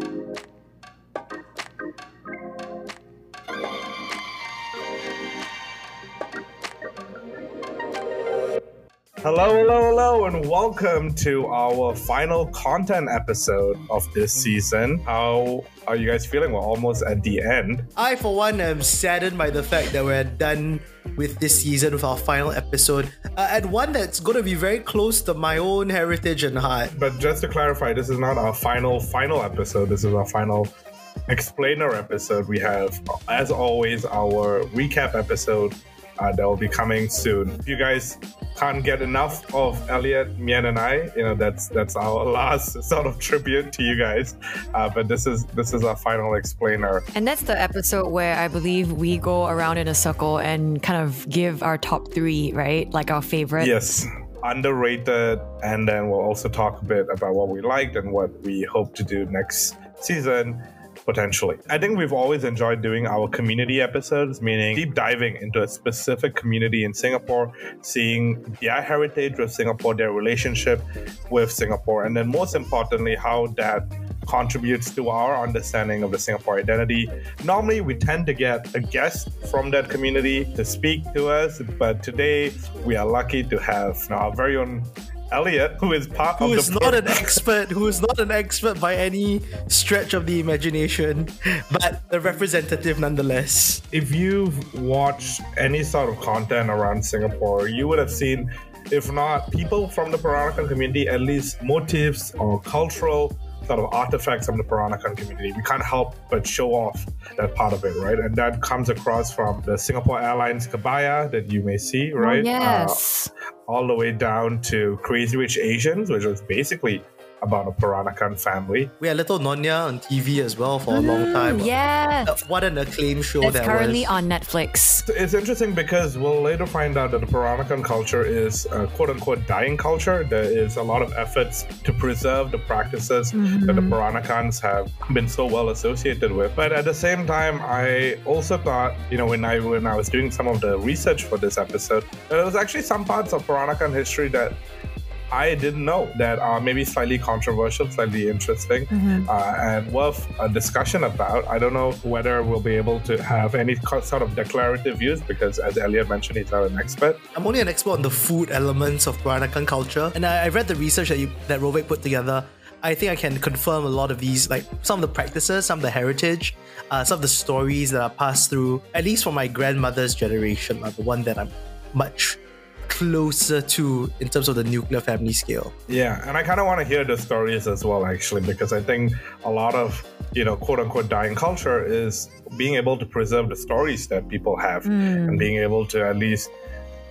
Thank you. Hello, hello, hello, and welcome to our final content episode of this season. How are you guys feeling? We're almost at the end. I, for one, am saddened by the fact that we're done with this season with our final episode, uh, and one that's going to be very close to my own heritage and heart. But just to clarify, this is not our final, final episode. This is our final explainer episode. We have, as always, our recap episode uh, that will be coming soon. If you guys can't get enough of Elliot, Mian, and I, you know that's that's our last sort of tribute to you guys. Uh, but this is this is our final explainer. And that's the episode where I believe we go around in a circle and kind of give our top three, right? Like our favorite. Yes underrated and then we'll also talk a bit about what we liked and what we hope to do next season potentially. I think we've always enjoyed doing our community episodes, meaning deep diving into a specific community in Singapore, seeing their heritage with Singapore, their relationship with Singapore, and then most importantly, how that contributes to our understanding of the Singapore identity. Normally, we tend to get a guest from that community to speak to us, but today we are lucky to have our very own Elliot, who is part who of is not an expert, who is not an expert by any stretch of the imagination, but a representative nonetheless. If you've watched any sort of content around Singapore, you would have seen, if not people from the Peranakan community, at least motifs or cultural sort of artifacts from the Peranakan community. We can't help but show off that part of it, right? And that comes across from the Singapore Airlines Kebaya that you may see, right? Oh, yes. Uh, all the way down to Crazy Rich Asians, which was basically about a Peranakan family. We had Little Nyonya on TV as well for a long Mm, time. Yeah. Uh, What an acclaimed show It's that currently was. Currently on Netflix. It's interesting because we'll later find out that the Peranakan culture is a quote unquote dying culture. There is a lot of efforts to preserve the practices that the Peranakans have been so well associated with. But at the same time, I also thought, you know, when I when I was doing some of the research for this episode, there was actually some parts of Peranakan history that I didn't know that are maybe slightly controversial, slightly interesting, uh, and worth a discussion about. I don't know whether we'll be able to have any sort of declarative views because, as Elliot mentioned, he's not an expert. I'm only an expert on the food elements of Peranakan culture, and I, I read the research that you, that Rovik put together. I think I can confirm a lot of these, like some of the practices, some of the heritage, uh, some of the stories that are passed through, at least from my grandmother's generation, are the one that I'm much closer to in terms of the nuclear family scale. Yeah, and I kind of want to hear the stories as well, actually, because I think a lot of, you know, quote unquote dying culture is being able to preserve the stories that people have hmm. and being able to at least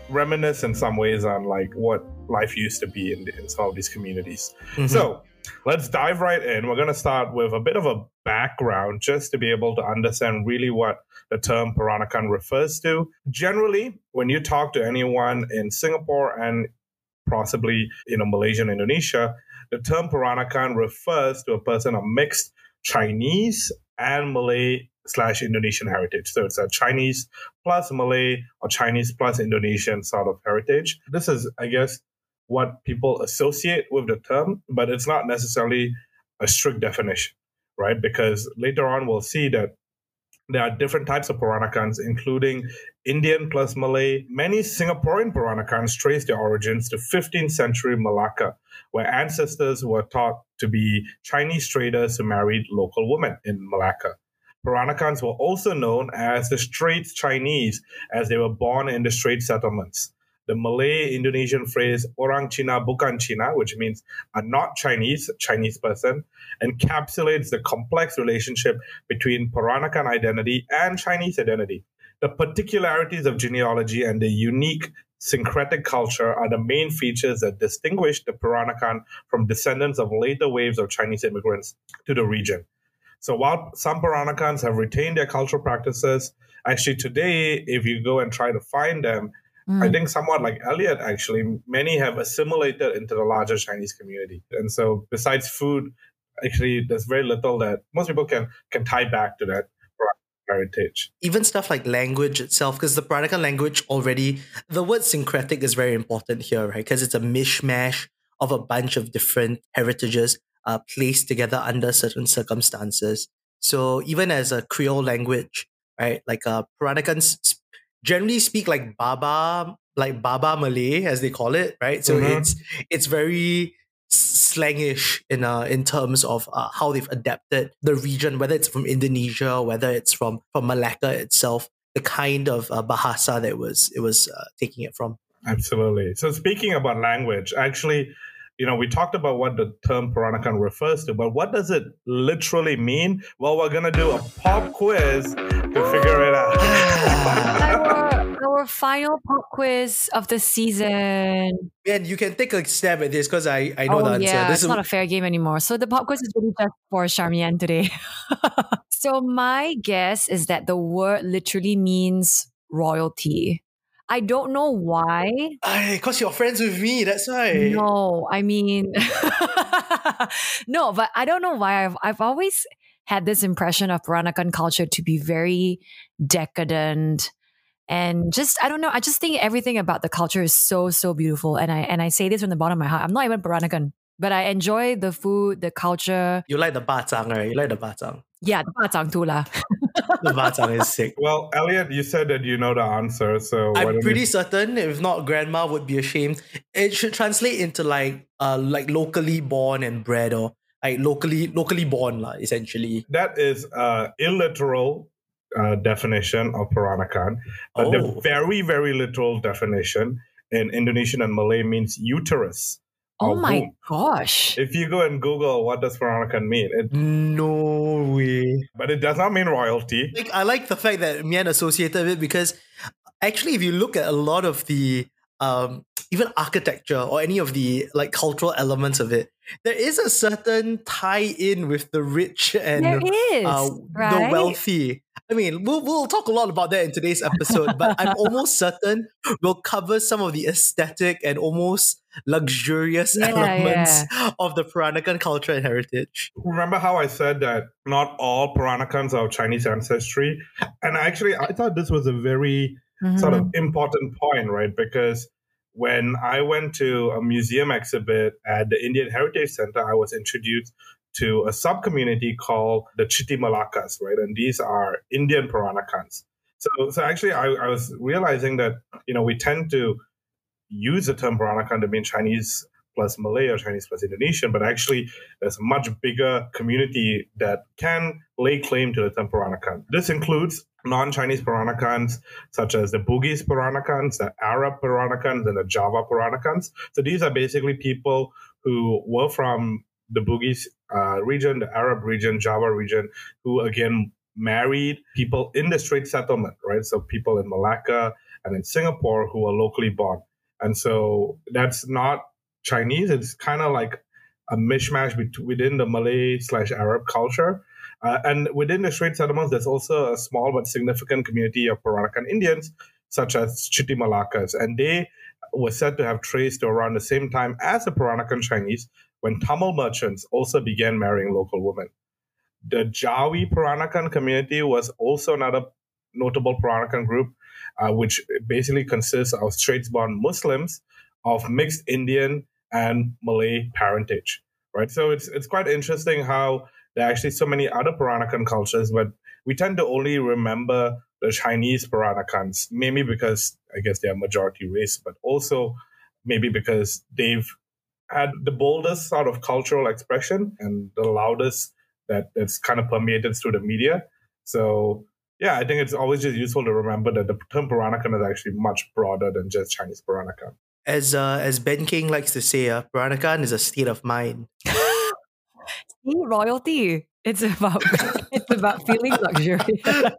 reminisce in some ways on like what life used to be in, in some of these communities. Mm-hmm. So let's dive right in. We're going to start with a bit of a background just to be able to understand really what the term Peranakan refers to. Generally, when you talk to anyone in Singapore and possibly you know Malaysia and Indonesia, the term Peranakan refers to a person of mixed Chinese and Malay slash Indonesian heritage. So it's a Chinese plus Malay or Chinese plus Indonesian sort of heritage. This is, I guess, what people associate with the term, but it's not necessarily a strict definition, right? Because later on we'll see that there are different types of Peranakans, including Indian plus Malay. Many Singaporean Peranakans trace their origins to 15th century Malacca, where ancestors were taught to be Chinese traders who married local women in Malacca. Peranakans were also known as the Straits Chinese, as they were born in the Strait settlements. The Malay Indonesian phrase orang Cina bukan Cina, which means a not Chinese, Chinese person, encapsulates the complex relationship between Peranakan identity and Chinese identity. The particularities of genealogy and the unique syncretic culture are the main features that distinguish the Peranakan from descendants of later waves of Chinese immigrants to the region. So while some Peranakans have retained their cultural practices, actually today, if you go and try to find them, Mm. I think somewhat like Elliot, actually, many have assimilated into the larger Chinese community. And so besides food, actually, there's very little that most people can can tie back to that heritage. Even stuff like language itself, because the Peranakan language already, the word syncretic is very important here, right? Because it's a mishmash of a bunch of different heritages. uh, placed together under certain circumstances. So even as a Creole language, right, like uh, Peranakans generally speak like Baba, like Baba Malay as they call it, right? So mm-hmm. it's it's very slangish in uh, in terms of uh, how they've adapted the region, whether it's from Indonesia, whether it's from from Malacca itself, the kind of uh, bahasa that was it was uh, taking it from. Absolutely. So speaking about language, actually, you know, we talked about what the term Peranakan refers to, but what does it literally mean? Well, we're gonna do a pop quiz to figure it out. our final pop quiz of the season. And you can take a stab at this because I, I know oh, the answer. Yeah, this it's is... not a fair game anymore. So the pop quiz is really just for Charmian today. so my guess is that the word literally means royalty. I don't know why. Because you're friends with me, that's why. No, I mean, no, but I don't know why. I've, I've always had this impression of Peranakan culture to be very decadent, and just I don't know. I just think everything about the culture is so so beautiful, and I and I say this from the bottom of my heart. I'm not even Peranakan, but I enjoy the food, the culture. You like the batang, right? You like the batang. Yeah, the bacang too lah. the batang is sick. Well, Elliot, you said that you know the answer, so I'm pretty you... certain. If not, Grandma would be ashamed. It should translate into like uh like locally born and bred or like locally locally born lah, essentially. That is uh illiteral uh, definition of Peranakan, but oh. the very, very literal definition in Indonesian and Malay means uterus. Oh my womb. gosh. If you go and Google what does Peranakan mean, it, no way. But it does not mean royalty. Like, I like the fact that Mian associated it because actually, if you look at a lot of the um, even architecture or any of the like cultural elements of it, there is a certain tie in with the rich and uh, right? the wealthy. I mean, we'll, we'll talk a lot about that in today's episode, but I'm almost certain we'll cover some of the aesthetic and almost luxurious yeah, elements yeah. of the Peranakan culture and heritage. Remember how I said that not all Peranakans are of Chinese ancestry? And actually, I thought this was a very mm-hmm. sort of important point, right? Because when I went to a museum exhibit at the Indian Heritage Center, I was introduced to a sub community called the Chitty Malakas, right? And these are Indian Peranakans. So, so actually, I, I, was realizing that you know we tend to use the term Peranakan to mean Chinese plus Malay or Chinese plus Indonesian, but actually there's a much bigger community that can lay claim to the term Peranakan. This includes non-Chinese Peranakans, such as the Bugis Peranakans, the Arab Peranakans, and the Java Peranakans. So these are basically people who were from the Bugis uh, region, the Arab region, Java region, who again married people in the Strait settlement, right? So people in Malacca and in Singapore who are locally born. And so that's not Chinese. It's kind of like a mishmash within the Malay slash Arab culture. Uh, and within the Strait settlements, there's also a small but significant community of Peranakan Indians, such as Chitty Malakas. And they were said to have traced to around the same time as the Peranakan Chinese when Tamil merchants also began marrying local women. The Jawi Peranakan community was also another notable Peranakan group, uh, which basically consists of Straits-born Muslims of mixed Indian and Malay parentage. Right, so it's it's quite interesting how there are actually so many other Peranakan cultures, but we tend to only remember the Chinese Peranakans, maybe because I guess they're majority race, but also maybe because they've had the boldest sort of cultural expression and the loudest that that's kind of permeated through the media. So yeah, I think it's always just useful to remember that the term Peranakan is actually much broader than just Chinese Peranakan. As uh, as Ben King likes to say, uh, Peranakan is a state of mind. See, royalty. It's about it's about feeling luxury.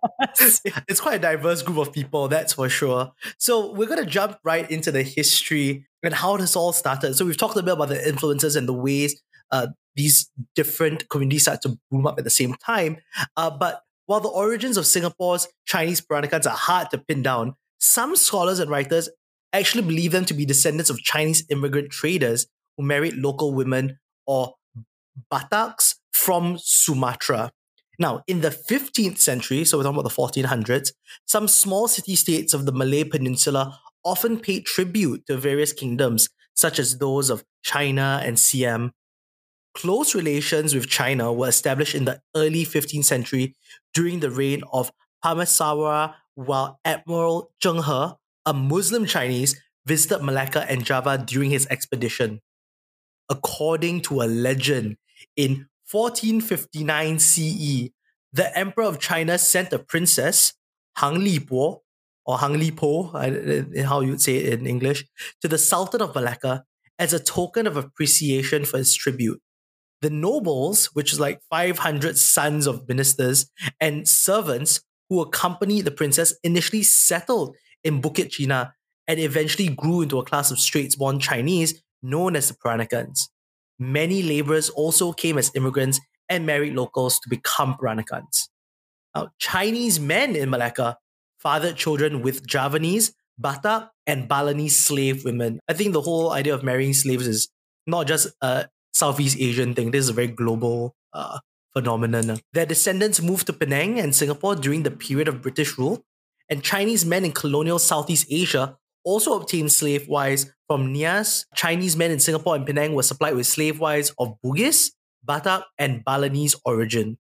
it's quite a diverse group of people, that's for sure. So we're gonna jump right into the history and how this all started. So we've talked a bit about the influences and the ways uh, these different communities start to boom up at the same time. Uh, but while the origins of Singapore's Chinese Peranakans are hard to pin down, some scholars and writers actually believe them to be descendants of Chinese immigrant traders who married local women or Bataks from Sumatra. Now, in the 15th century, so we're talking about the 1400s, some small city states of the Malay Peninsula often paid tribute to various kingdoms, such as those of China and Siam. close relations with China were established in the early 15th century during the reign of Parameswara, while Admiral Zheng He, a Muslim Chinese, visited Malacca and Java during his expedition. According to a legend, in 1459 CE, the Emperor of China sent a princess, Hang Lipo, or Hang Lipo, uh, how you would say it in English, to the Sultan of Malacca as a token of appreciation for his tribute. The nobles, which is like 500 sons of ministers and servants who accompanied the princess, initially settled in Bukit China and eventually grew into a class of Straits born Chinese known as the Peranakans. Many laborers also came as immigrants and married locals to become Peranakans. Now, Chinese men in Malacca fathered children with Javanese, Batak, and Balinese slave women. I think the whole idea of marrying slaves is not just a Southeast Asian thing. This is a very global uh, phenomenon. Their descendants moved to Penang and Singapore during the period of British rule, and Chinese men in colonial Southeast Asia also obtained slave wives from Nias. Chinese men in Singapore and Penang were supplied with slave wives of Bugis, Batak, and Balinese origin.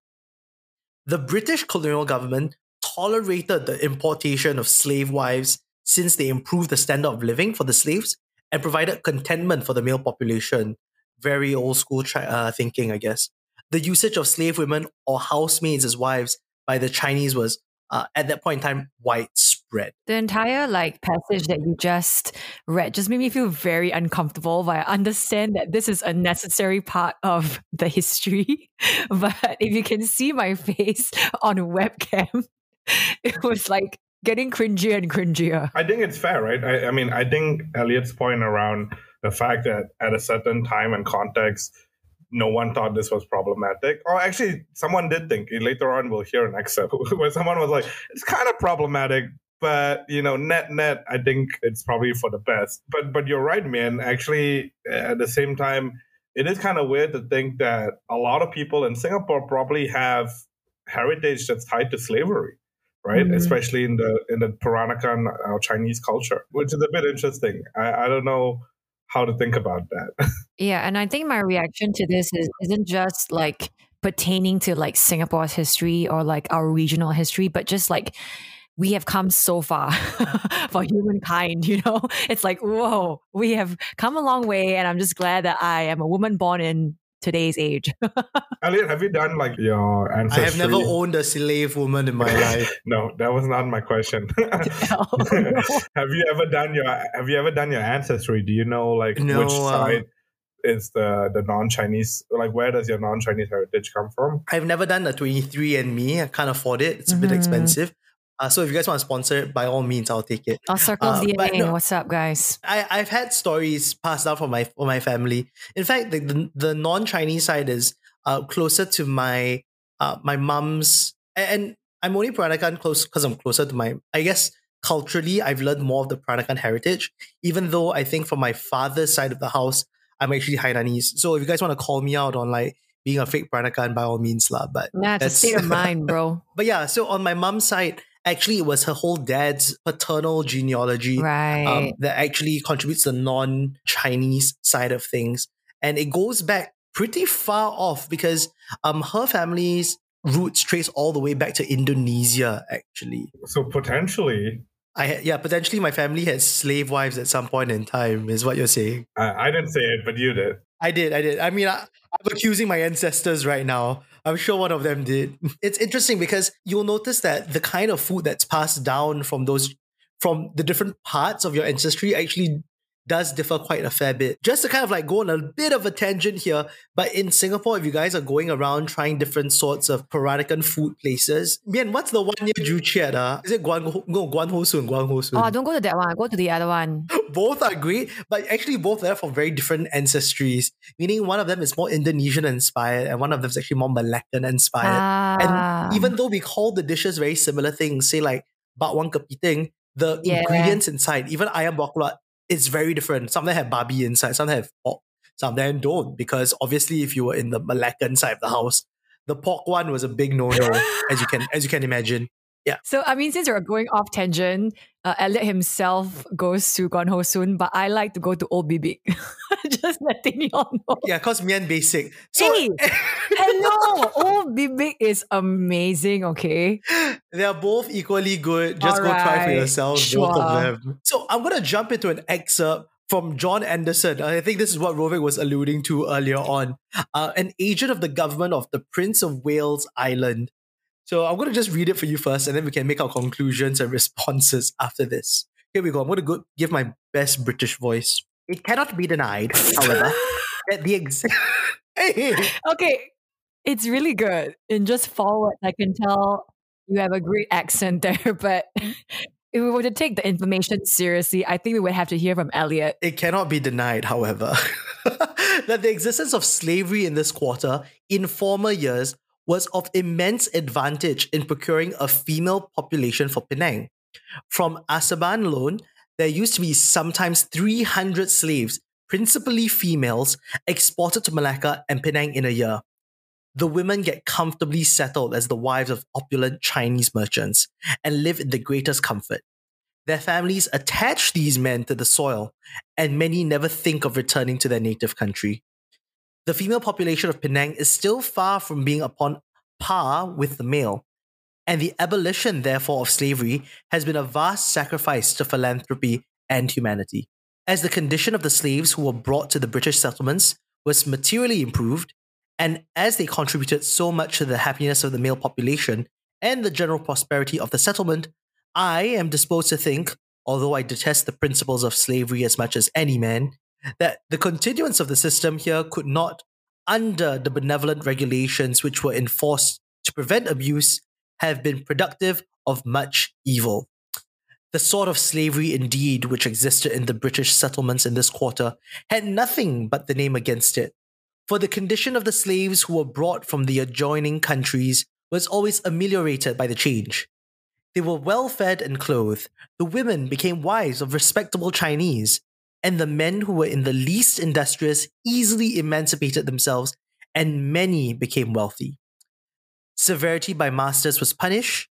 The British colonial government tolerated the importation of slave wives since they improved the standard of living for the slaves and provided contentment for the male population. Very old school uh, thinking, I guess. The usage of slave women or housemaids as wives by the Chinese was, uh, at that point in time, widespread. The entire like passage that you just read just made me feel very uncomfortable. But I understand that this is a necessary part of the history. but if you can see my face on webcam, it was like getting cringier and cringier. I think it's fair, right? I, I mean, I think Elliot's point around the fact that at a certain time and context, no one thought this was problematic. Or actually, someone did think. Eh, later on, we'll hear an excerpt where someone was like, it's kind of problematic, but you know, net net, I think it's probably for the best. But but you're right, man. Actually, eh, at the same time, it is kind of weird to think that a lot of people in Singapore probably have heritage that's tied to slavery right? Mm-hmm. Especially in the in the Peranakan uh, Chinese culture, which is a bit interesting. I, I don't know how to think about that. yeah, and I think my reaction to this is isn't just like pertaining to like Singapore's history or like our regional history, but just like we have come so far for humankind, you know? It's like, whoa, we have come a long way. And I'm just glad that I am a woman born in today's age. Elliot, have you done like your ancestry? I have never owned a slave woman in my life. no, that was not my question. have you ever done your Have you ever done your ancestry? Do you know like no, which uh, side? is the the non-Chinese like where does your non-Chinese heritage come from? I've never done a 23andMe. I can't afford it. It's a mm-hmm. bit expensive. Uh, so if you guys want to sponsor it, by all means, I'll take it. Our circles uh, DNA. No, What's up, guys? I, I've had stories passed down from my from my family. In fact, the the, the non Chinese side is uh, closer to my uh, my mom's, and I'm only Peranakan close because I'm closer to my. I guess culturally, I've learned more of the Peranakan heritage. Even though I think from my father's side of the house, I'm actually Hainanese. So if you guys want to call me out on like being a fake Peranakan, by all means, lah. But nah, it's a state of mind, bro. but yeah, so on my mom's side, actually it was her whole dad's paternal genealogy um, right. um, that actually contributes the non-Chinese side of things, and it goes back pretty far off because um her family's roots trace all the way back to Indonesia actually. So potentially. I yeah, potentially my family had slave wives at some point in time, is what you're saying. I, I didn't say it, but you did. I did, I did. I mean, I, I'm accusing my ancestors right now. I'm sure one of them did. It's interesting because you'll notice that the kind of food that's passed down from those from the different parts of your ancestry actually does differ quite a fair bit. Just to kind of like go on a bit of a tangent here, but in Singapore, if you guys are going around trying different sorts of Peranakan food places, man, what's the one near Joo Chiat? Uh? Is it Guan Ho, no, Guan Ho Soon? Guan Ho Soon. Oh, don't go to that one. Go to the other one. both are great, but actually both are from very different ancestries. Meaning one of them is more Indonesian inspired, and one of them is actually more Malaccan inspired. Ah. And even though we call the dishes very similar things, say like bakwan kepiting, the yeah. ingredients inside, even ayam buah it's very different. Some of them have babi inside, some have pork, some of them don't. Because obviously, if you were in the Malaccan side of the house, the pork one was a big no-no, as you can as you can imagine. Yeah. So I mean, since we're going off tangent, uh, Elliot himself goes to Guan Soon, but I like to go to Old Bibic. Just letting you all know. Yeah, cause Mian basic. So Hey, hello, Old Bibic is amazing. Okay. they are both equally good. Just go try for yourselves, both of them. So I'm gonna jump into an excerpt from John Anderson. I think this is what Rovik was alluding to earlier on. Uh, an agent of the government of the Prince of Wales Island. So I'm gonna just read it for you first, and then we can make our conclusions and responses after this. Here we go. I'm gonna go give my best British voice. It cannot be denied, however, that the ex- hey, Okay. It's really good. In just forward, I can tell you have a great accent there, but if we were to take the information seriously, I think we would have to hear from Elliot. It cannot be denied, however, that the existence of slavery in this quarter in former years was of immense advantage in procuring a female population for Penang. From Asahan alone, there used to be sometimes 300 slaves, principally females, exported to Malacca and Penang in a year. The women get comfortably settled as the wives of opulent Chinese merchants and live in the greatest comfort. Their families attach these men to the soil, and many never think of returning to their native country. The female population of Penang is still far from being upon par with the male, and the abolition, therefore, of slavery has been a vast sacrifice to philanthropy and humanity. As the condition of the slaves who were brought to the British settlements was materially improved, and as they contributed so much to the happiness of the male population and the general prosperity of the settlement, I am disposed to think, although I detest the principles of slavery as much as any man, that the continuance of the system here could not, under the benevolent regulations which were enforced to prevent abuse, have been productive of much evil. The sort of slavery, indeed, which existed in the British settlements in this quarter had nothing but the name against it. For the condition of the slaves who were brought from the adjoining countries was always ameliorated by the change. They were well fed and clothed. The women became wives of respectable Chinese, and the men who were in the least industrious easily emancipated themselves, and many became wealthy. Severity by masters was punished,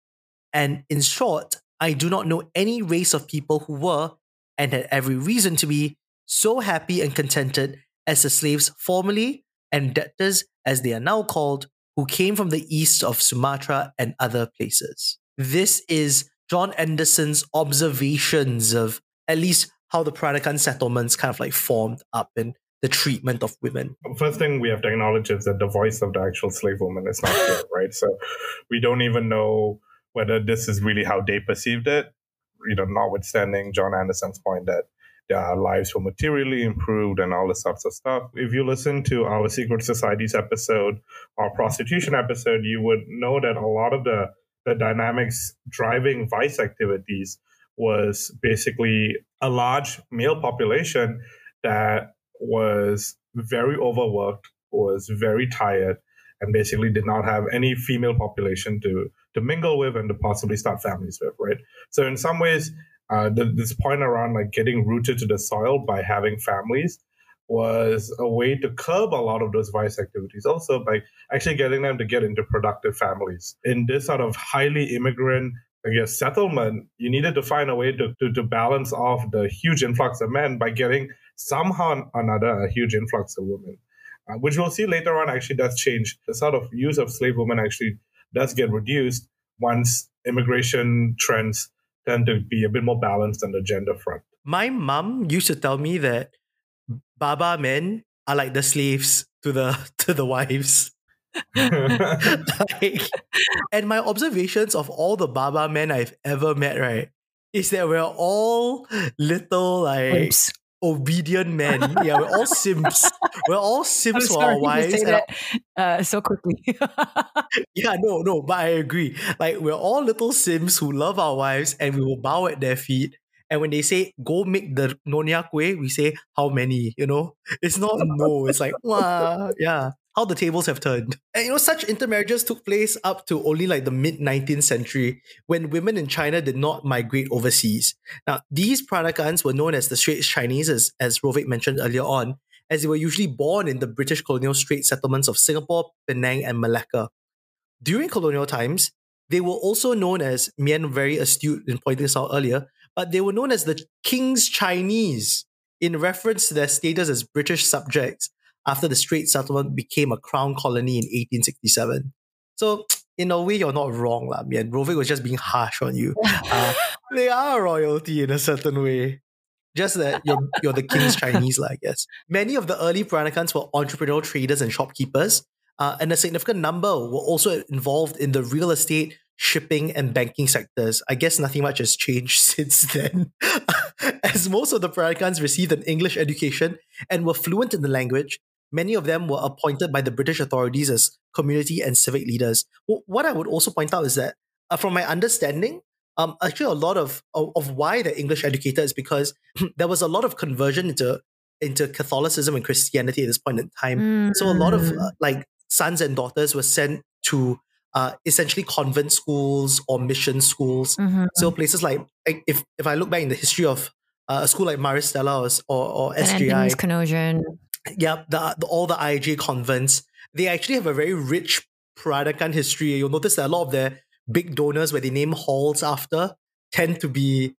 and in short, I do not know any race of people who were, and had every reason to be, so happy and contented as the slaves formerly, and debtors as they are now called, who came from the east of Sumatra and other places. This is John Anderson's observations of at least how the Peranakan settlements kind of like formed up and the treatment of women. First thing we have to acknowledge is that the voice of the actual slave woman is not here, right? So we don't even know whether this is really how they perceived it. You know, notwithstanding John Anderson's point that their lives were materially improved and all this sorts of stuff. If you listen to our Secret Societies episode, our prostitution episode, you would know that a lot of the, the dynamics driving vice activities was basically a large male population that was very overworked, was very tired, and basically did not have any female population to to mingle with and to possibly start families with, right? So in some ways, uh, the, this point around like getting rooted to the soil by having families was a way to curb a lot of those vice activities. Also, by actually getting them to get into productive families in this sort of highly immigrant I guess settlement, you needed to find a way to, to, to balance off the huge influx of men by getting somehow or another a huge influx of women, uh, which we'll see later on actually does change. The sort of use of slave women actually does get reduced once immigration trends tend to be a bit more balanced on the gender front. My mom used to tell me that Baba men are like the slaves to the to the wives. like, and my observations of all the Baba men I've ever met, right, is that we're all little like Oops. obedient men. Yeah, we're all simps. We're all I'm simps for our wives. say that uh, so quickly. yeah, no, no, but I agree. Like we're all little sims who love our wives and we will bow at their feet. And when they say go make the nonya kue, we say how many, you know? It's not no, it's like wow, yeah. How the tables have turned. And you know, such intermarriages took place up to only like the mid 19th century when women in China did not migrate overseas. Now, these Peranakans were known as the Straits Chinese, as, as Rovik mentioned earlier on, as they were usually born in the British colonial Straits settlements of Singapore, Penang, and Malacca. During colonial times, they were also known as Mian, very astute in pointing this out earlier, but they were known as the King's Chinese in reference to their status as British subjects after the Strait Settlement became a crown colony in 1867. So, in a way, you're not wrong, lah. Mian. Rovik was just being harsh on you. Uh, they are royalty in a certain way. Just that you're, you're the king's Chinese, lah, I guess. Many of the early Peranakans were entrepreneurial traders and shopkeepers, uh, and a significant number were also involved in the real estate, shipping, and banking sectors. I guess nothing much has changed since then. As most of the Peranakans received an English education and were fluent in the language, many of them were appointed by the British authorities as community and civic leaders. What I would also point out is that, uh, from my understanding, um, actually a lot of, of, of why they're English educated is because there was a lot of conversion into into Catholicism and Christianity at this point in time. Mm. So a lot of uh, like sons and daughters were sent to uh, essentially convent schools or mission schools. Mm-hmm. So places like if if I look back in the history of uh, a school like Maris Stella or or, or Canossian. Yeah, the, the, all the IJ convents, they actually have a very rich Peranakan history. You'll notice that a lot of their big donors, where they name halls after, tend to be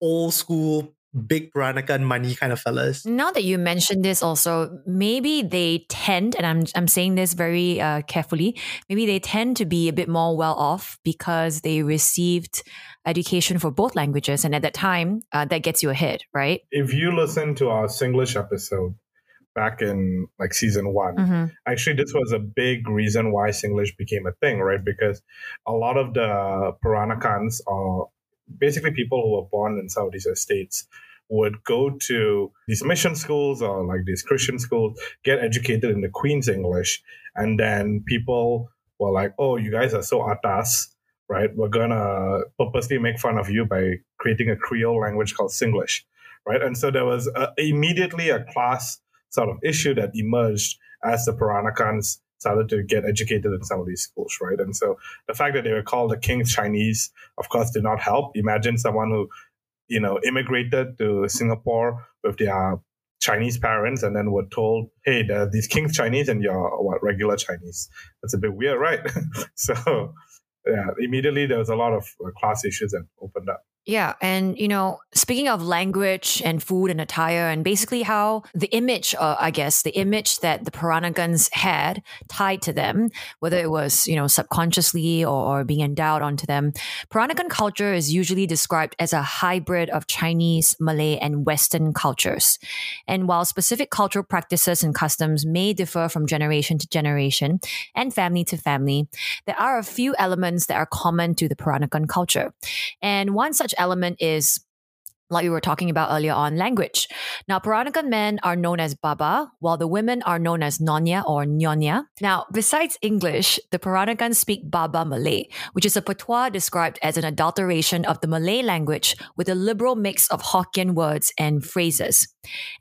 old school big Peranakan money kind of fellas. Now that you mentioned this also, maybe they tend, and I'm, I'm saying this very uh, carefully, maybe they tend to be a bit more well off because they received education for both languages. And at that time, uh, that gets you ahead, right? If you listen to our Singlish episode, back in like season one. Mm-hmm. Actually, this was a big reason why Singlish became a thing, right? Because a lot of the Peranakans are basically people who were born in Southeast states would go to these mission schools or like these Christian schools, get educated in the Queen's English, and then people were like, "Oh, you guys are so atas." Right, we're gonna purposely make fun of you by creating a Creole language called Singlish, right? And so there was a, immediately a class sort of issue that emerged as the Peranakans started to get educated in some of these schools, right? And so the fact that they were called the King's Chinese, of course, did not help. Imagine someone who, you know, immigrated to Singapore with their Chinese parents and then were told, hey, these King's Chinese and you're what, regular Chinese. That's a bit weird, right? so, yeah, immediately there was a lot of uh, class issues that opened up. Yeah. And, you know, speaking of language and food and attire, and basically how the image, uh, I guess, the image that the Peranakans had tied to them, whether it was, you know, subconsciously or, or being endowed onto them, Peranakan culture is usually described as a hybrid of Chinese, Malay, and Western cultures. And while specific cultural practices and customs may differ from generation to generation and family to family, there are a few elements that are common to the Peranakan culture. And one such element is like we were talking about earlier on, language. Now, Peranakan men are known as Baba, while the women are known as Nonya or Nyonya. Now, besides English, the Peranakan speak Baba Malay, which is a patois described as an adulteration of the Malay language with a liberal mix of Hokkien words and phrases.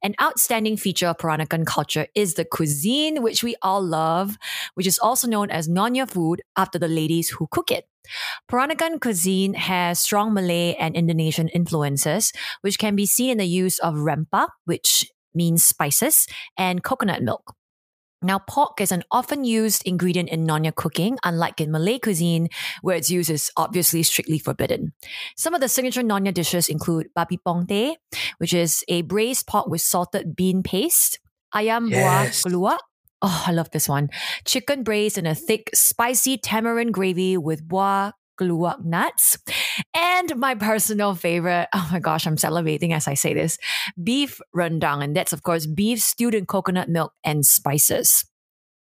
An outstanding feature of Peranakan culture is the cuisine, which we all love, which is also known as Nonya food after the ladies who cook it. Peranakan cuisine has strong Malay and Indonesian influences, which can be seen in the use of rempah, which means spices, and coconut milk. Now, pork is an often used ingredient in Nonya cooking, unlike in Malay cuisine, where its use is obviously strictly forbidden. Some of the signature Nonya dishes include babi pongteh, which is a braised pork with salted bean paste, ayam yes. buah keluak, Oh, I love this one. Chicken braised in a thick, spicy tamarind gravy with buah keluak nuts. And my personal favorite, oh my gosh, I'm salivating as I say this, beef rendang. And that's, of course, beef stewed in coconut milk and spices.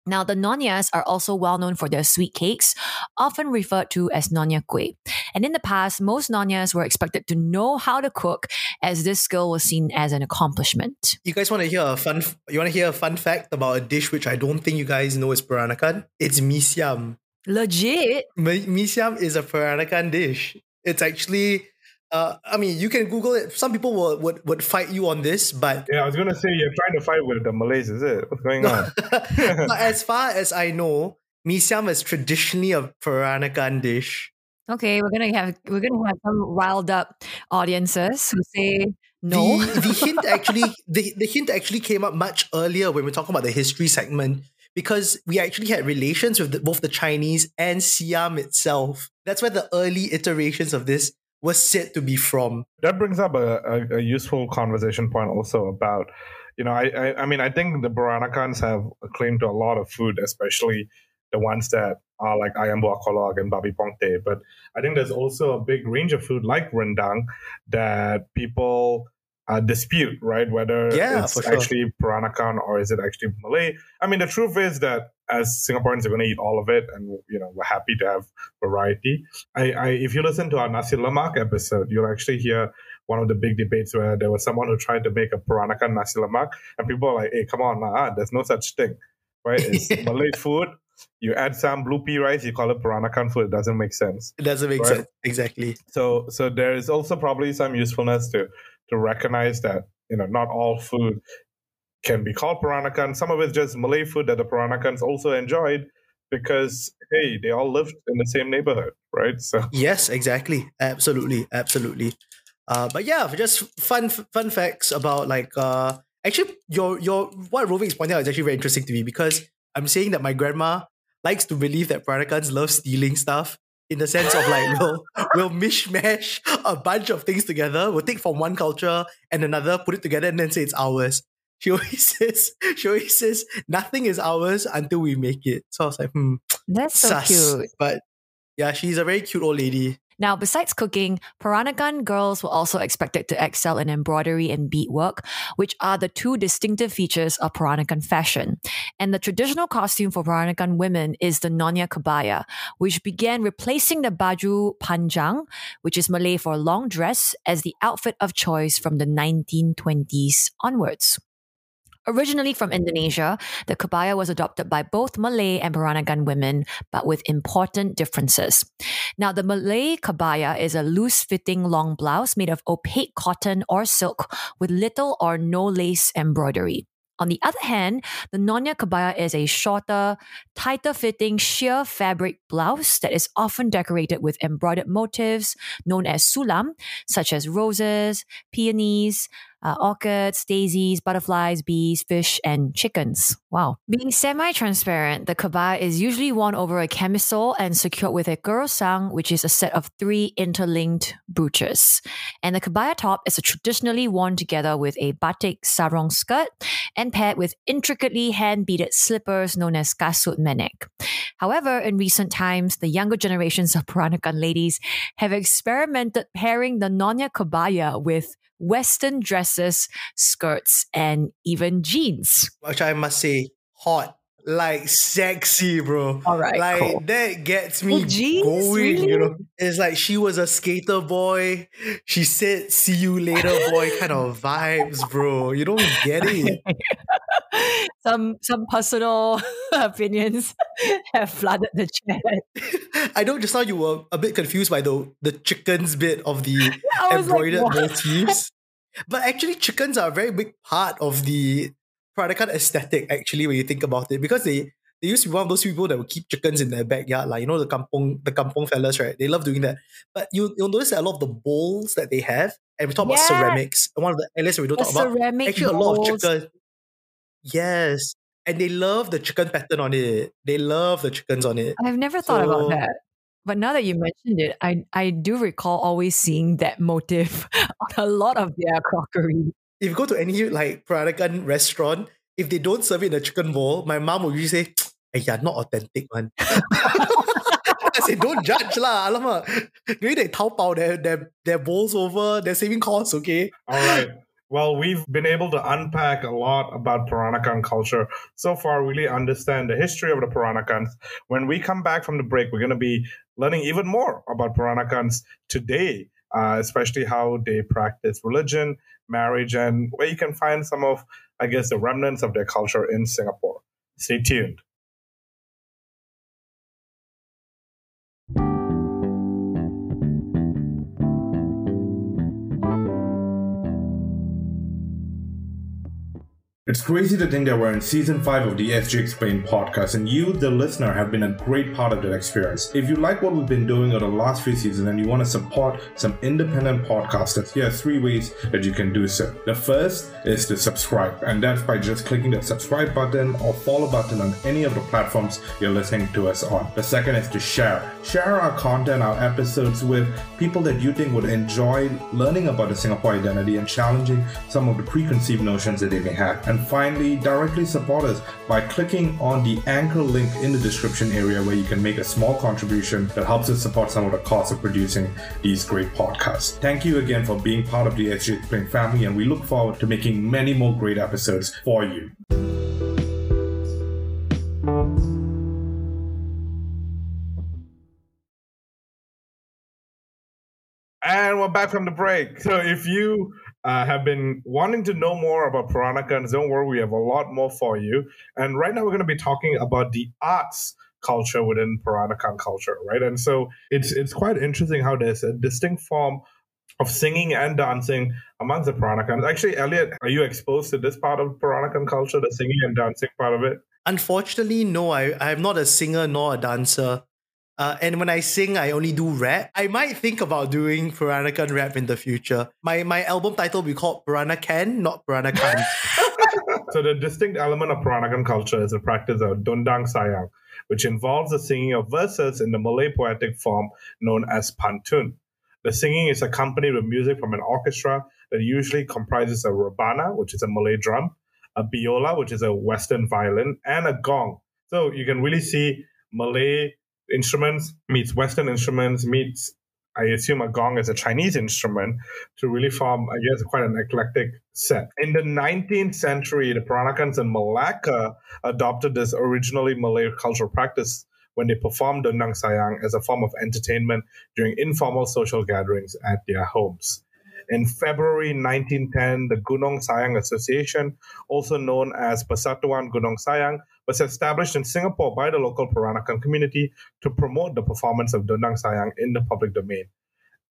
Now, the nonyas are also well known for their sweet cakes, often referred to as nonya kueh. And in the past, most nonyas were expected to know how to cook, as this skill was seen as an accomplishment. You guys want to hear a fun? You want to hear a fun fact about a dish which I don't think you guys know is Peranakan? It's mee siam. Legit. Mee siam is a Peranakan dish. It's actually uh, I mean, you can Google it. Some people will, would, would fight you on this, but yeah, I was gonna say you're trying to fight with the Malays, is it? What's going on? but as far as I know, mee siam is traditionally a Peranakan dish. Okay, we're gonna have we're gonna have some riled up audiences who say no. The, the hint actually the, the hint actually came up much earlier when we're talking about the history segment because we actually had relations with the, both the Chinese and Siam itself. That's where the early iterations of this was said to be from. That brings up a, a, a useful conversation point also about, you know, I, I, I mean, I think the Peranakans have a claim to a lot of food, especially the ones that are like ayam buah keluak and babi pongteh. But I think there's also a big range of food like rendang that people uh, dispute, right? Whether yeah, it's sure. actually Peranakan or is it actually Malay. I mean, the truth is that as Singaporeans we're going to eat all of it, and you know we're happy to have variety. I, I if you listen to our nasi lemak episode, you'll actually hear one of the big debates where there was someone who tried to make a Peranakan nasi lemak, and people are like, "Hey, come on, nah, there's no such thing." Right? It's Malay food. You add some blue pea rice, you call it Peranakan food. It doesn't make sense. It doesn't make Right. sense. Exactly. So, so there is also probably some usefulness to to recognize that you know not all food can be called Peranakan. Some of it's just Malay food that the Peranakans also enjoyed because hey, they all lived in the same neighborhood, right? So Yes, exactly. Absolutely, absolutely. Uh, but yeah, just fun fun facts about like uh actually your your what Rovik is pointing out is actually very interesting to me because I'm saying that my grandma likes to believe that Peranakans love stealing stuff in the sense of like we'll we'll mishmash a bunch of things together. We'll take from one culture and another, put it together, and then say it's ours. She always says she always says nothing is ours until we make it. So I was like, hmm, That's so sus. cute. But yeah, she's a very cute old lady. Now, besides cooking, Peranakan girls were also expected to excel in embroidery and beadwork, which are the two distinctive features of Peranakan fashion. And the traditional costume for Peranakan women is the Nonya Kebaya, which began replacing the baju panjang, which is Malay for long dress, as the outfit of choice from the 1920s onwards. Originally from Indonesia, the kebaya was adopted by both Malay and Peranakan women, but with important differences. Now, the Malay kebaya is a loose fitting long blouse made of opaque cotton or silk with little or no lace embroidery. On the other hand, the Nonya kebaya is a shorter, tighter fitting sheer fabric blouse that is often decorated with embroidered motifs known as sulam, such as roses, peonies, uh, orchids, daisies, butterflies, bees, fish, and chickens. Wow. Being semi transparent, the kebaya is usually worn over a camisole and secured with a kerosang, which is a set of three interlinked brooches. And the kebaya top is traditionally worn together with a batik sarong skirt and paired with intricately hand beaded slippers known as kasut manek. However, in recent times, the younger generations of Peranakan ladies have experimented pairing the Nonya kebaya with Western dresses, skirts, and even jeans. which I must say, hot, like sexy, bro. All right, like cool. that gets me jeans? going. You know, it's like she was a skater boy. She said, "See you later, boy." kind of vibes, bro. You don't get it. some some personal opinions have flooded the chat. I know just now you were a bit confused by the the chickens bit of the was like, embroidered motifs, but actually, chickens are a very big part of the Peranakan aesthetic. Actually, when you think about it, because they they used to be one of those people that would keep chickens in their backyard, like you know the kampong the kampong fellas, right? They love doing that. But you you'll notice that a lot of the bowls that they have, and we talk about ceramics. And one of the areas we don't The talk about ceramic actually a lot of bowls. chicken. Yes, and they love the chicken pattern on it. They love the chickens on it. I've never thought about that. But now that you mentioned it, I, I do recall always seeing that motif on a lot of their crockery. if you go to any like Peranakan restaurant, if they don't serve it in a chicken bowl, my mom will usually say, "Hey, eh, yeah, not authentic, man." I say, don't judge lah, alamak. Maybe they taobao their, their, their bowls over, they're saving costs, okay? All right. Well, we've been able to unpack a lot about Peranakan culture so far, really understand the history of the Peranakans. When we come back from the break, we're going to be learning even more about Peranakans today, uh, especially how they practice religion, marriage, and where you can find some of, I guess, the remnants of their culture in Singapore. Stay tuned. It's crazy to think that we're in season 5 of the SG Explained podcast, and you, the listener, have been a great part of that experience. If you like what we've been doing over the last few seasons and you want to support some independent podcasters, here are three ways that you can do so. The first is to subscribe, and that's by just clicking the subscribe button or follow button on any of the platforms you're listening to us on. The second is to share. Share our content, our episodes with people that you think would enjoy learning about the Singapore identity and challenging some of the preconceived notions that they may have. And finally, directly support us by clicking on the anchor link in the description area where you can make a small contribution that helps us support some of the costs of producing these great podcasts. Thank you again for being part of the SG Explain family, and we look forward to making many more great episodes for you. And we're back from the break. So if you uh, have been wanting to know more about Peranakans, don't worry, we have a lot more for you. And right now, we're going to be talking about the arts culture within Peranakan culture, right? And so it's it's quite interesting how there's a distinct form of singing and dancing amongst the Peranakans. Actually, Elliot, are you exposed to this part of Peranakan culture, the singing and dancing part of it? Unfortunately, no. I, I'm not a singer nor a dancer. Uh, and when I sing, I only do rap. I might think about doing Peranakan rap in the future. My my album title will be called Peranakan, not Peranakan. so the distinct element of Peranakan culture is the practice of Dondang Sayang, which involves the singing of verses in the Malay poetic form known as pantun. The singing is accompanied with music from an orchestra that usually comprises a rebana, which is a Malay drum, a biola, which is a Western violin, and a gong. So you can really see Malay instruments meets Western instruments meets I assume a gong is a Chinese instrument to really form, I guess, quite an eclectic set. In the 19th century, the Peranakans in Malacca adopted this originally Malay cultural practice when they performed Dondang Sayang as a form of entertainment during informal social gatherings at their homes. In February 1910, the Gunong Sayang Association, also known as Persatuan Gunong Sayang, was established in Singapore by the local Peranakan community to promote the performance of Dondang Sayang in the public domain.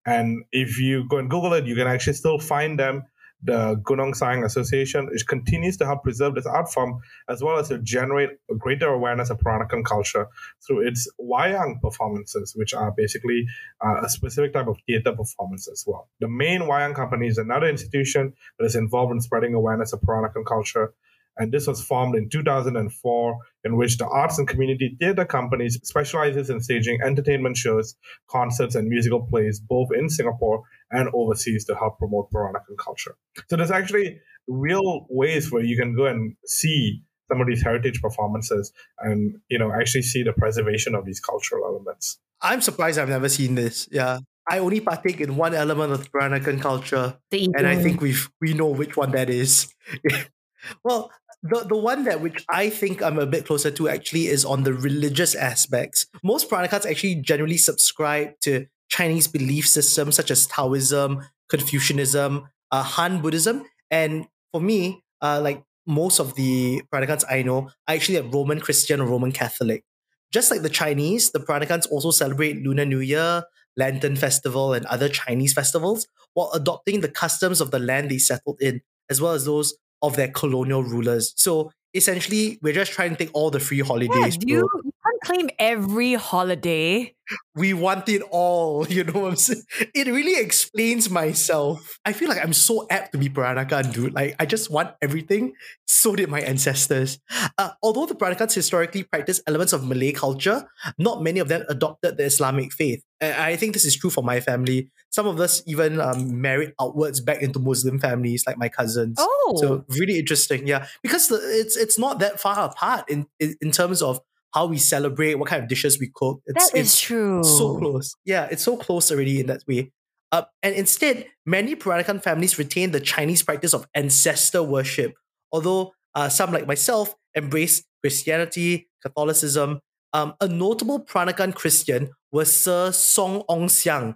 And if you go and Google it, you can actually still find them. The Gunong Sayang Association, which continues to help preserve this art form, as well as to generate a greater awareness of Peranakan culture through its wayang performances, which are basically uh, a specific type of theater performance as well. The main wayang company is another institution that is involved in spreading awareness of Peranakan culture and this was formed in 2004 in which the arts and community theater companies specializes in staging entertainment shows concerts and musical plays both in singapore and overseas to help promote peranakan culture so there's actually real ways where you can go and see some of these heritage performances and you know actually see the preservation of these cultural elements i'm surprised i've never seen this yeah I only partake in one element of Peranakan culture, and I think we we know which one that is. well, the, the one that which I think I'm a bit closer to actually is on the religious aspects. Most Peranakans actually generally subscribe to Chinese belief systems such as Taoism, Confucianism, uh, Han Buddhism, and for me, uh, like most of the Peranakans I know, are actually a Roman Christian or Roman Catholic. Just like the Chinese, the Peranakans also celebrate Lunar New Year, Lantern Festival, and other Chinese festivals while adopting the customs of the land they settled in, as well as those of their colonial rulers. So essentially, we're just trying to take all the free holidays. Yeah, you, you claim every holiday we want it all. You know what I'm saying? It really explains myself. I feel like I'm so apt to be Peranakan, dude. Like, I just want everything. So did my ancestors. Uh, although the Peranakans historically practiced elements of Malay culture, not many of them adopted the Islamic faith. And I think this is true for my family. Some of us even um, married outwards back into Muslim families, like my cousins. Oh, so really interesting, yeah. Because the, it's it's not that far apart in, in in terms of how we celebrate, what kind of dishes we cook. It's, that is it's true. So close. Yeah, it's so close already in that way. Uh, and instead, many Peranakan families retain the Chinese practice of ancestor worship, although uh, some, like myself, embrace Christianity, Catholicism. Um, a notable Peranakan Christian was Sir Song Ong Siang.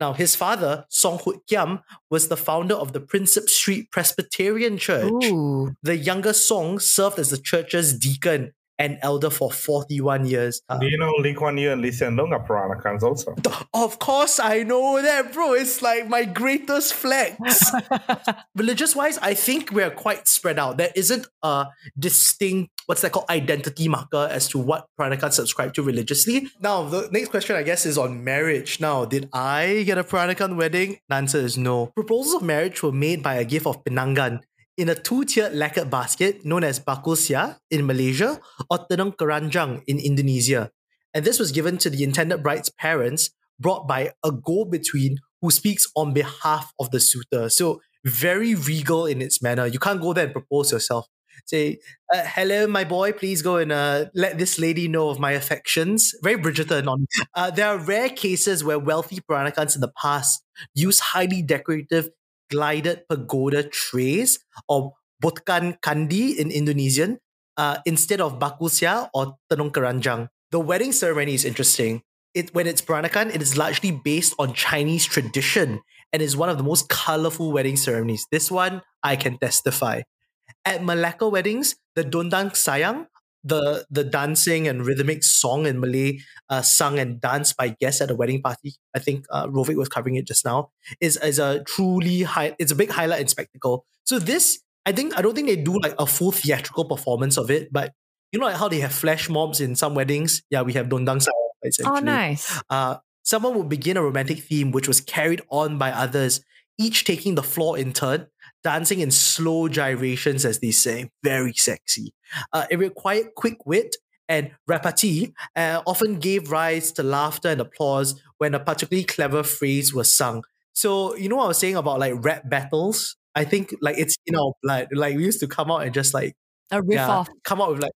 Now, his father, Song Hoot Kiam, was the founder of the Prinsep Street Presbyterian Church. Ooh. The younger Song served as the church's deacon and elder for 41 years. Uh, Do you know Lee Kuan Yew and Lee Hsien Loong are Peranakans also? Of course, I know that, bro. It's like my greatest flex. Religious wise, I think we're quite spread out. There isn't a distinct, what's that called, identity marker as to what Peranakan subscribe to religiously. Now, the next question, I guess, is on marriage. Now, did I get a Peranakan wedding? The answer is no. Proposals of marriage were made by a gift of pinangan in a two-tiered lacquered basket known as bakul siah in Malaysia or tenong keranjang in Indonesia. And this was given to the intended bride's parents, brought by a go-between who speaks on behalf of the suitor. So very regal in its manner. You can't go there and propose yourself. Say, uh, hello, my boy, please go and uh, let this lady know of my affections. Very Bridgerton on. Uh, there are rare cases where wealthy Peranakans in the past use highly decorative glided pagoda trays or botkan kandi in Indonesian uh, instead of bakul siah or tenong keranjang. The wedding ceremony is interesting. It, when it's Peranakan, it is largely based on Chinese tradition and is one of the most colorful wedding ceremonies. This one, I can testify. At Malacca weddings, the Dondang Sayang the the dancing and rhythmic song in Malay uh, sung and danced by guests at a wedding party. I think uh, Rovik was covering it just now. Is is a truly high. It's a big highlight and spectacle. So this, I think, I don't think they do like a full theatrical performance of it, but you know like how they have flash mobs in some weddings. Yeah, we have Dondang Sayang. Oh, nice. Uh, someone would begin a romantic theme, which was carried on by others, each taking the floor in turn dancing in slow gyrations, as they say, very sexy. Uh, it required quick wit and repartee, uh, often gave rise to laughter and applause when a particularly clever phrase was sung. So, you know what I was saying about like rap battles? I think like it's in our blood. Like we used to come out and just like a riff yeah, off. Come out with like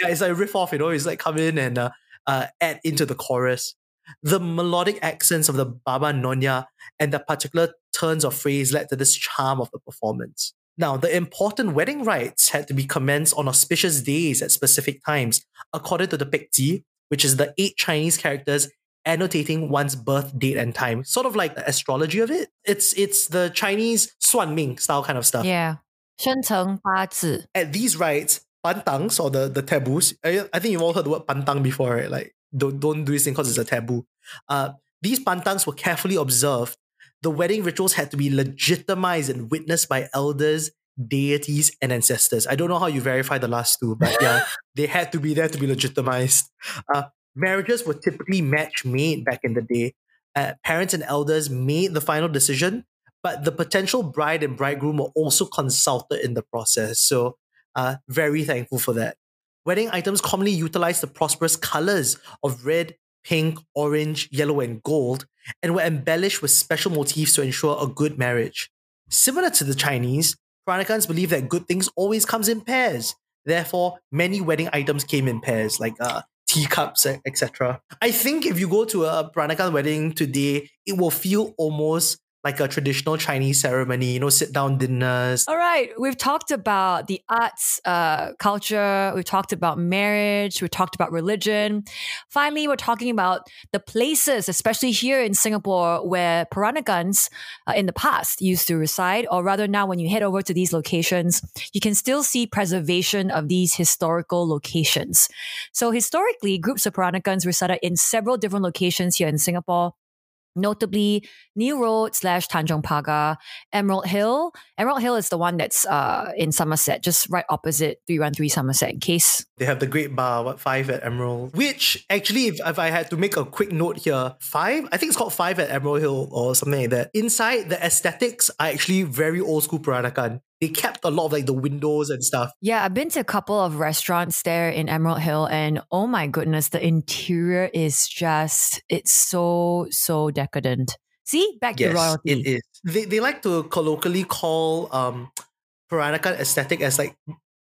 yeah, it's like a riff off, you know, it's like come in and uh, uh, add into the chorus. The melodic accents of the Baba Nonya and the particular turns of phrase led to this charm of the performance. Now, the important wedding rites had to be commenced on auspicious days at specific times, according to the Pekji, which is the eight Chinese characters annotating one's birth date and time. Sort of like the astrology of it. It's it's the Chinese Suan Ming style kind of stuff. Yeah. 生辰八字. At these rites, pantangs or the, the taboos, I, I think you've all heard the word pantang before, right? Like don't don't do this thing because it's a taboo. Uh, these pantangs were carefully observed the wedding rituals had to be legitimized and witnessed by elders, deities, and ancestors. I don't know how you verify the last two, but yeah, they had to be there to be legitimized. Uh, marriages were typically match made back in the day. Uh, parents and elders made the final decision, but the potential bride and bridegroom were also consulted in the process. So, uh, very thankful for that. Wedding items commonly utilize the prosperous colors of red, pink, orange, yellow, and gold, and were embellished with special motifs to ensure a good marriage. Similar to the Chinese, Peranakans believe that good things always comes in pairs. Therefore, many wedding items came in pairs, like uh, teacups, etc. I think if you go to a Peranakan wedding today, it will feel almost like a traditional Chinese ceremony, you know, sit down dinners. All right. We've talked about the arts, uh, culture. We've talked about marriage. We've talked about religion. Finally, we're talking about the places, especially here in Singapore, where Peranakans uh, in the past used to reside, or rather now when you head over to these locations, you can still see preservation of these historical locations. So historically, groups of Peranakans resided in several different locations here in Singapore notably Neil Road slash Tanjong Pagar, Emerald Hill. Emerald Hill is the one that's uh, in Somerset, just right opposite 313 Somerset, in case. They have the great bar, what, five at Emerald, which actually, if, if I had to make a quick note here, five, I think it's called five at Emerald Hill or something like that. Inside, the aesthetics are actually very old school Peranakan they kept a lot of like the windows and stuff. Yeah, I've been to a couple of restaurants there in Emerald Hill, and oh my goodness, the interior is just it's so so decadent. See, back yes, to royalty. It is. They they like to colloquially call um Peranakan aesthetic as like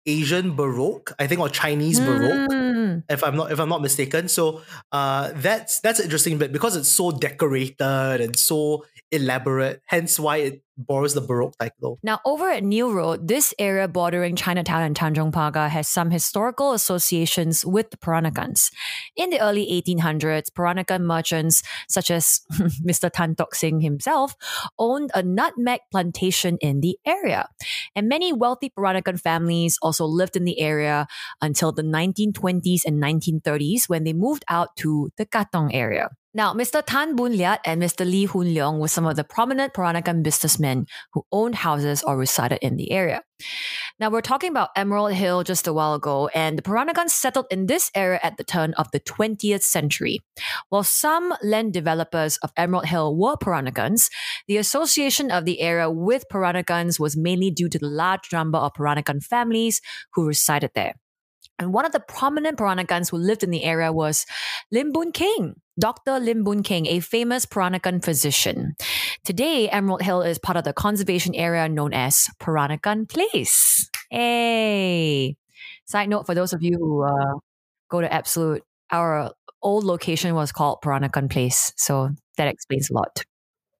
Asian Baroque, I think, or Chinese Baroque, mm. if I'm not if I'm not mistaken. So uh, that's that's interesting bit because it's so decorated and so elaborate. Hence why it borrows the Baroque title. Now, over at Neil Road, this area bordering Chinatown and Tanjong Pagar has some historical associations with the Peranakans. In the early 1800s, Peranakan merchants, such as Mr. Tan Tock Seng himself, owned a nutmeg plantation in the area. And many wealthy Peranakan families also lived in the area until the 1920s and 1930s when they moved out to the Katong area. Now, Mr. Tan Boon Liat and Mr. Lee Hoon Leong were some of the prominent Peranakan businessmen who owned houses or resided in the area. Now, we're talking about Emerald Hill just a while ago, and the Peranakans settled in this area at the turn of the 20th century. While some land developers of Emerald Hill were Peranakans, the association of the area with Peranakans was mainly due to the large number of Peranakan families who resided there. And one of the prominent Peranakans who lived in the area was Lim Boon Keng, Dr. Lim Boon Keng, a famous Peranakan physician. Today, Emerald Hill is part of the conservation area known as Peranakan Place. Hey! Side note for those of you who uh, go to Absolute, our old location was called Peranakan Place. So that explains a lot.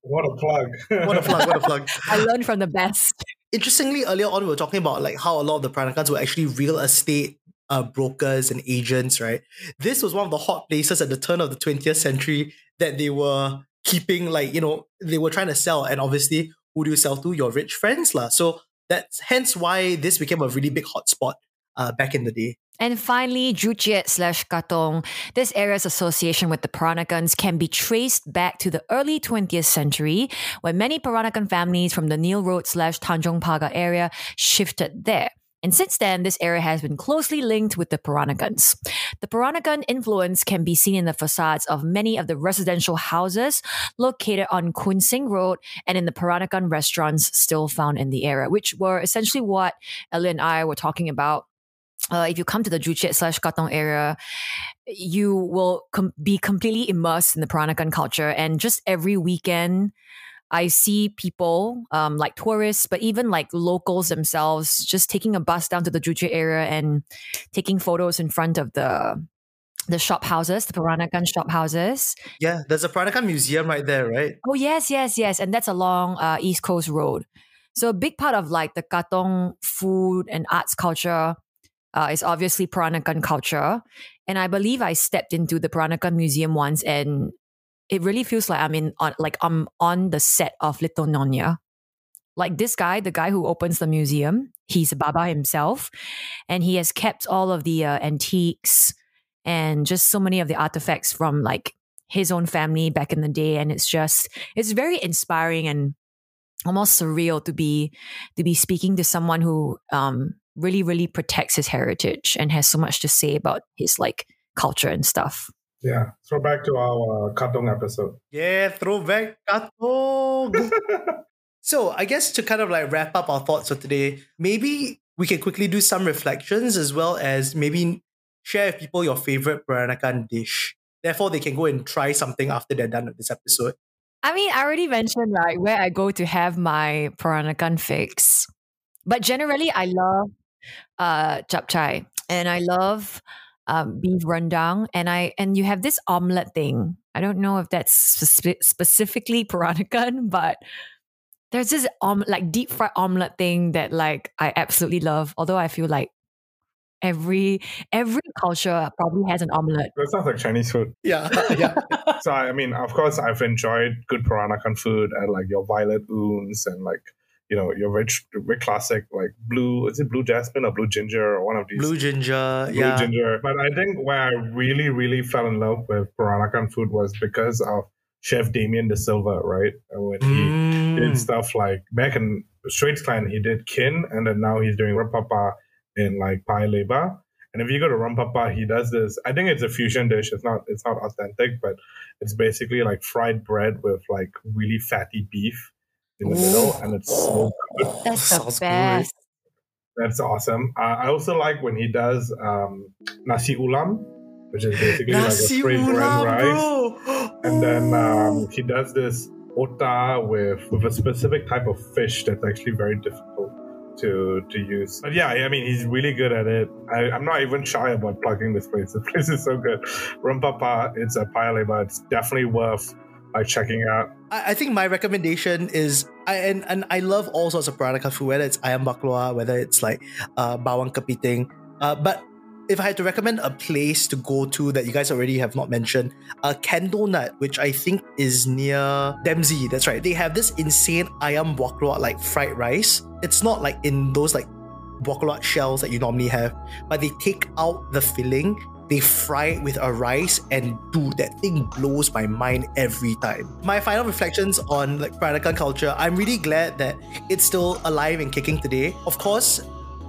What a plug. what a plug, what a plug. I learned from the best. Interestingly, earlier on, we were talking about like how a lot of the Peranakans were actually real estate uh, brokers and agents, right? This was one of the hot places at the turn of the 20th century that they were keeping, like, you know, they were trying to sell. And obviously, who do you sell to? Your rich friends. La. So that's hence why this became a really big hotspot uh, back in the day. And finally, Joo Chiat slash Katong. This area's association with the Peranakans can be traced back to the early 20th century when many Peranakan families from the Neil Road slash Tanjong Pagar area shifted there. And since then, this area has been closely linked with the Peranakans. The Peranakan influence can be seen in the facades of many of the residential houses located on Koon Seng Road and in the Peranakan restaurants still found in the area, which were essentially what Ellie and I were talking about uh, if you come to the Joo Chiat slash Katong area, you will com- be completely immersed in the Peranakan culture. And just every weekend, I see people um, like tourists, but even like locals themselves, just taking a bus down to the Joo Chiat area and taking photos in front of the the shop houses, the Peranakan shop houses. Yeah, there's a Peranakan museum right there, right? Oh yes, yes, yes, and that's along uh, East Coast Road. So a big part of like the Katong food and arts culture uh, is obviously Peranakan culture, and I believe I stepped into the Peranakan museum once, and it really feels like I'm in on like I'm on the set of Little Nyonya. Like this guy, the guy who opens the museum, he's a Baba himself, and he has kept all of the uh, antiques and just so many of the artifacts from like his own family back in the day, and it's just it's very inspiring and almost surreal to be to be speaking to someone who um, really really protects his heritage and has so much to say about his like culture and stuff. Yeah, throwback to our uh, Katong episode. Yeah, throwback Katong. so I guess to kind of like wrap up our thoughts for today, maybe we can quickly do some reflections as well as maybe share with people your favorite Peranakan dish. Therefore, they can go and try something after they're done with this episode. I mean, I already mentioned right where I go to have my Peranakan fix, but generally I love uh chai and I love um, beef rendang, and I and you have this omelette thing. I don't know if that's spe- specifically Peranakan, but there's this om- like deep fried omelette thing that like I absolutely love. Although I feel like every every culture probably has an omelette. That sounds like Chinese food. Yeah, yeah. so I mean, of course, I've enjoyed good Peranakan food and like your Violet Oons and like you know your rich, rich classic like blue is it blue jasmine or blue ginger or one of these blue ginger yeah. blue yeah. Ginger. But i think where i really really fell in love with peranakan food was because of chef Damian D'Silva right? When he Mm. did stuff like back in straits clan he did kin and then now he's doing Rempapa in like Paya Lebar. And if you go to Rempapa he does this i think it's a fusion dish. It's not it's not authentic but it's basically like fried bread with like really fatty beef in the Ooh. middle and it's so good That's the Sounds good. best. that's awesome. Uh, I also like when he does um, nasi ulam, which is basically like a Nasi straight bread ulam, rice. bro. And then um, he does this ota with with a specific type of fish that's actually very difficult to to use. But yeah, I mean, he's really good at it. I, I'm not even shy about plugging this place. The place is so good. Rempapa, it's a paya lebar. It's definitely worth like checking out. I, I think my recommendation is I and, and I love all sorts of Peranakan food, whether it's ayam bakloa, whether it's like uh, bakwan kepiting. Uh, but if I had to recommend a place to go to that you guys already have not mentioned, uh, Candle Nut, which I think is near Dempsey. That's right. They have this insane ayam buah keluak like fried rice. It's not like in those like buah keluak shells that you normally have, but they take out the filling they fry it with a rice and dude that thing blows my mind every time. My final reflections on like Peranakan culture i'm really glad that it's still alive and kicking today. Of course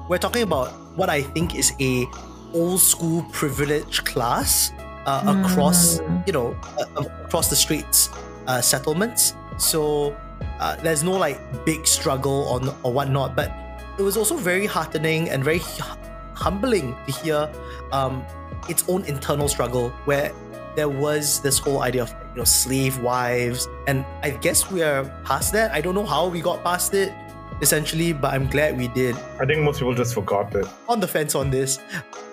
we're talking about what i think is a old school privileged class uh, mm. across you know uh, across the streets uh, settlements. So uh, there's no like big struggle or, or whatnot but it was also very heartening and very humbling to hear um, its own internal struggle where there was this whole idea of you know slave wives. And i guess we are past that. I don't know how we got past it essentially but i'm glad we did. I think most people just forgot it. On the fence on this.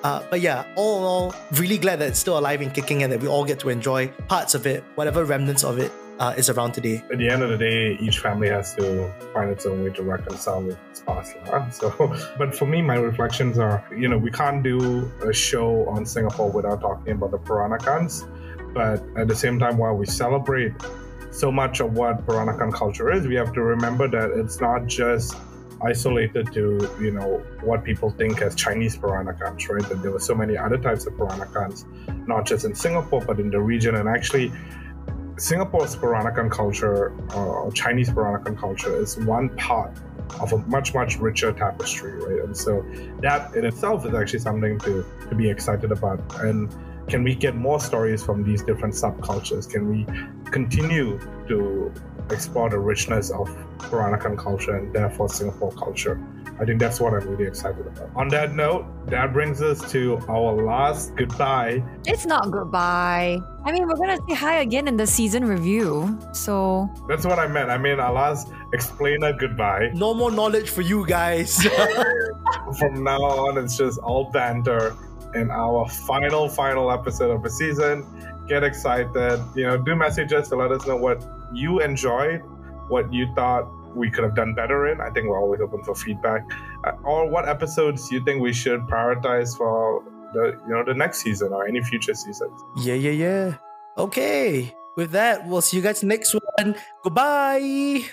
Uh, but yeah all in all really glad that it's still alive and kicking and that we all get to enjoy parts of it whatever remnants of it uh, is around today. At the end of the day, each family has to find its own way to reconcile with its past. Huh? So, but for me, my reflections are, you know, we can't do a show on Singapore without talking about the Peranakans. But at the same time, while we celebrate so much of what Peranakan culture is, we have to remember that it's not just isolated to you know what people think as Chinese Peranakans, right? That there were so many other types of Peranakans, not just in Singapore but in the region, and actually Singapore's Peranakan culture, uh, Chinese Peranakan culture, is one part of a much much richer tapestry, right? And so that in itself is actually something to to be excited about. And can we get more stories from these different subcultures? Can we continue to explore the richness of Peranakan culture and therefore Singapore culture? I think that's what I'm really excited about. On that note, that brings us to our last goodbye. It's not goodbye. I mean, we're gonna say hi again in the season review. So that's what I meant. I mean, our last explainer goodbye. No more knowledge for you guys. From now on, it's just all banter. In our final, final episode of the season, get excited. You know, do message us to let us know what you enjoyed, what you thought we could have done better in. I think we're always open for feedback. Uh, or what episodes you think we should prioritize for the you know the next season or any future seasons. Yeah, yeah, yeah. Okay. With that, we'll see you guys next one. Goodbye.